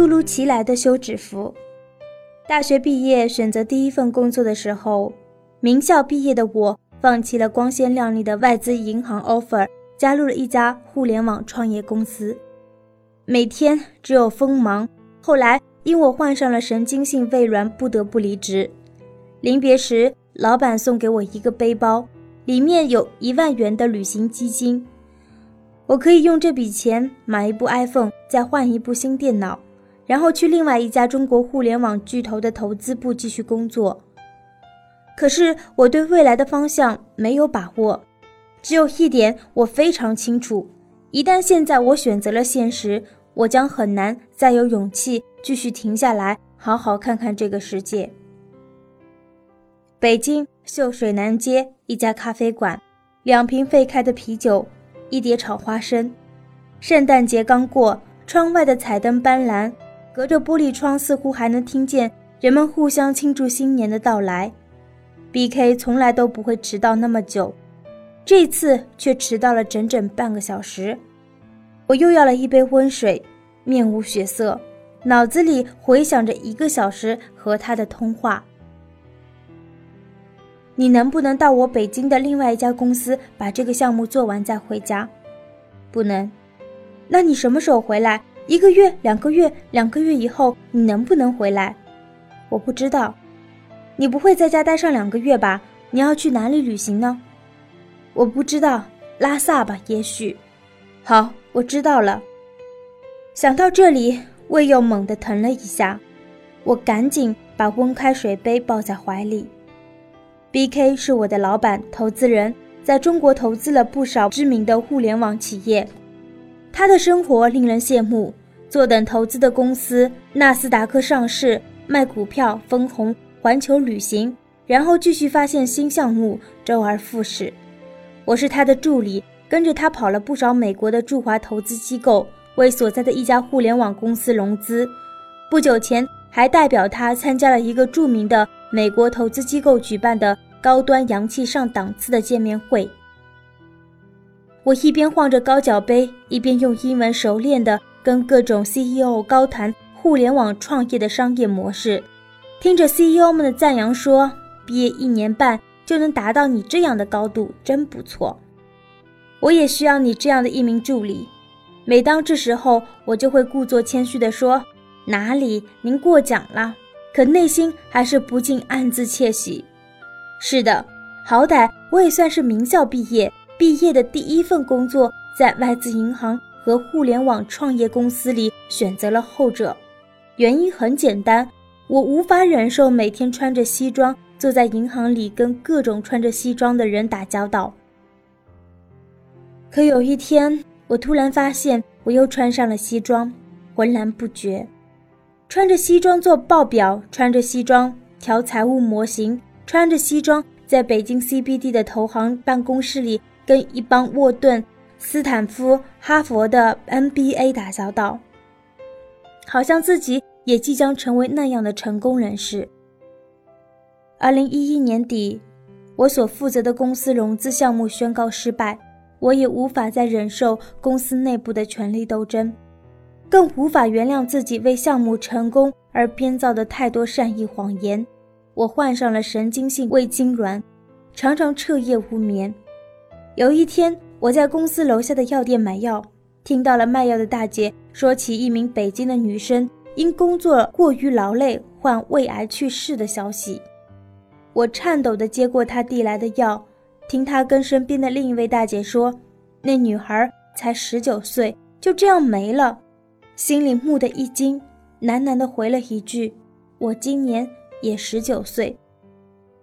突如其来的休止符。大学毕业选择第一份工作的时候，名校毕业的我放弃了光鲜亮丽的外资银行 offer，加入了一家互联网创业公司，每天只有锋芒。后来因我患上了神经性胃软，不得不离职。临别时，老板送给我一个背包，里面有一万元的旅行基金，我可以用这笔钱买一部 iPhone，再换一部新电脑。然后去另外一家中国互联网巨头的投资部继续工作。可是我对未来的方向没有把握，只有一点我非常清楚：一旦现在我选择了现实，我将很难再有勇气继续停下来好好看看这个世界。北京秀水南街一家咖啡馆，两瓶沸开的啤酒，一碟炒花生。圣诞节刚过，窗外的彩灯斑斓。隔着玻璃窗，似乎还能听见人们互相庆祝新年的到来。B K 从来都不会迟到那么久，这次却迟到了整整半个小时。我又要了一杯温水，面无血色，脑子里回想着一个小时和他的通话。你能不能到我北京的另外一家公司把这个项目做完再回家？不能。那你什么时候回来？一个月、两个月、两个月以后，你能不能回来？我不知道。你不会在家待上两个月吧？你要去哪里旅行呢？我不知道，拉萨吧，也许。好，我知道了。想到这里，胃又猛地疼了一下，我赶紧把温开水杯抱在怀里。B K 是我的老板、投资人，在中国投资了不少知名的互联网企业，他的生活令人羡慕。坐等投资的公司纳斯达克上市，卖股票分红，环球旅行，然后继续发现新项目，周而复始。我是他的助理，跟着他跑了不少美国的驻华投资机构，为所在的一家互联网公司融资。不久前还代表他参加了一个著名的美国投资机构举办的高端洋气上档次的见面会。我一边晃着高脚杯，一边用英文熟练的。跟各种 CEO 高谈互联网创业的商业模式，听着 CEO 们的赞扬，说毕业一年半就能达到你这样的高度，真不错。我也需要你这样的一名助理。每当这时候，我就会故作谦虚地说：“哪里，您过奖了。”可内心还是不禁暗自窃喜。是的，好歹我也算是名校毕业，毕业的第一份工作在外资银行。和互联网创业公司里选择了后者，原因很简单，我无法忍受每天穿着西装坐在银行里跟各种穿着西装的人打交道。可有一天，我突然发现我又穿上了西装，浑然不觉。穿着西装做报表，穿着西装调财务模型，穿着西装在北京 CBD 的投行办公室里跟一帮沃顿。斯坦福、哈佛的 MBA 打交道，好像自己也即将成为那样的成功人士。二零一一年底，我所负责的公司融资项目宣告失败，我也无法再忍受公司内部的权力斗争，更无法原谅自己为项目成功而编造的太多善意谎言。我患上了神经性胃痉挛，常常彻夜无眠。有一天。我在公司楼下的药店买药，听到了卖药的大姐说起一名北京的女生因工作过于劳累患胃癌去世的消息。我颤抖地接过她递来的药，听她跟身边的另一位大姐说，那女孩才十九岁，就这样没了，心里蓦地一惊，喃喃地回了一句：“我今年也十九岁。”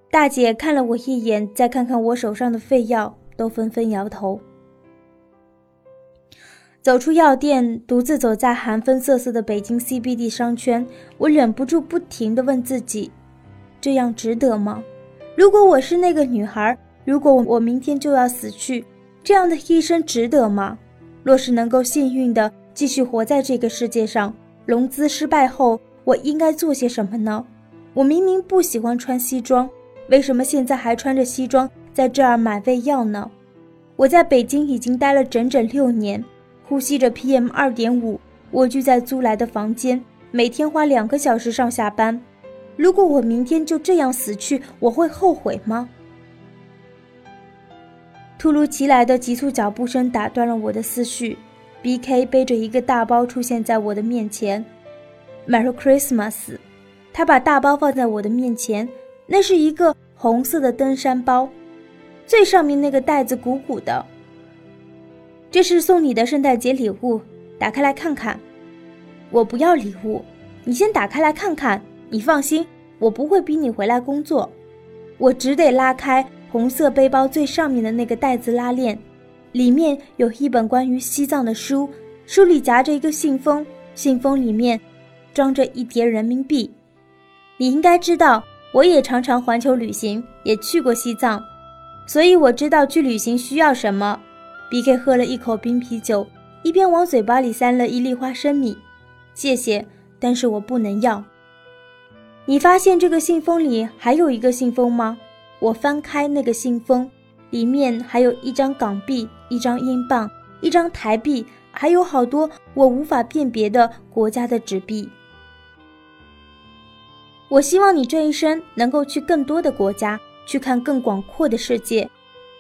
大姐看了我一眼，再看看我手上的废药，都纷纷摇头。走出药店，独自走在寒风瑟瑟的北京 CBD 商圈，我忍不住不停地问自己：这样值得吗？如果我是那个女孩，如果我明天就要死去，这样的一生值得吗？若是能够幸运地继续活在这个世界上，融资失败后，我应该做些什么呢？我明明不喜欢穿西装，为什么现在还穿着西装在这儿买胃药呢？我在北京已经待了整整六年。呼吸着 PM 二点五，蜗居在租来的房间，每天花两个小时上下班。如果我明天就这样死去，我会后悔吗？突如其来的急促脚步声打断了我的思绪。B.K. 背着一个大包出现在我的面前。Merry Christmas！他把大包放在我的面前，那是一个红色的登山包，最上面那个袋子鼓鼓的。这是送你的圣诞节礼物，打开来看看。我不要礼物，你先打开来看看。你放心，我不会逼你回来工作。我只得拉开红色背包最上面的那个袋子拉链，里面有一本关于西藏的书，书里夹着一个信封，信封里面装着一叠人民币。你应该知道，我也常常环球旅行，也去过西藏，所以我知道去旅行需要什么。B.K. 喝了一口冰啤酒，一边往嘴巴里塞了一粒花生米。谢谢，但是我不能要。你发现这个信封里还有一个信封吗？我翻开那个信封，里面还有一张港币、一张英镑、一张台币，还有好多我无法辨别的国家的纸币。我希望你这一生能够去更多的国家，去看更广阔的世界。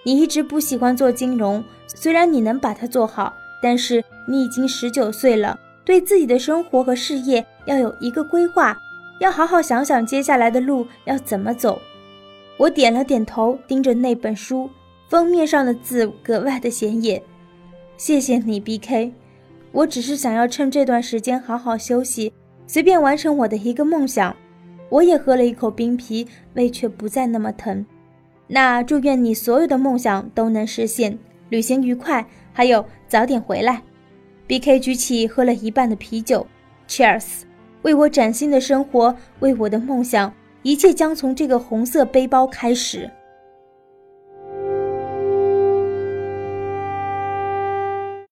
你一直不喜欢做金融，虽然你能把它做好，但是你已经十九岁了。对自己的生活和事业要有一个规划，要好好想想接下来的路要怎么走。我点了点头，盯着那本书，封面上的字格外的显眼。谢谢你，B.K。我只是想要趁这段时间好好休息，随便完成我的一个梦想。我也喝了一口冰啤，胃却不再那么疼。那祝愿你所有的梦想都能实现，旅行愉快，还有早点回来。B.K. 举起喝了一半的啤酒，Cheers！为我崭新的生活，为我的梦想，一切将从这个红色背包开始。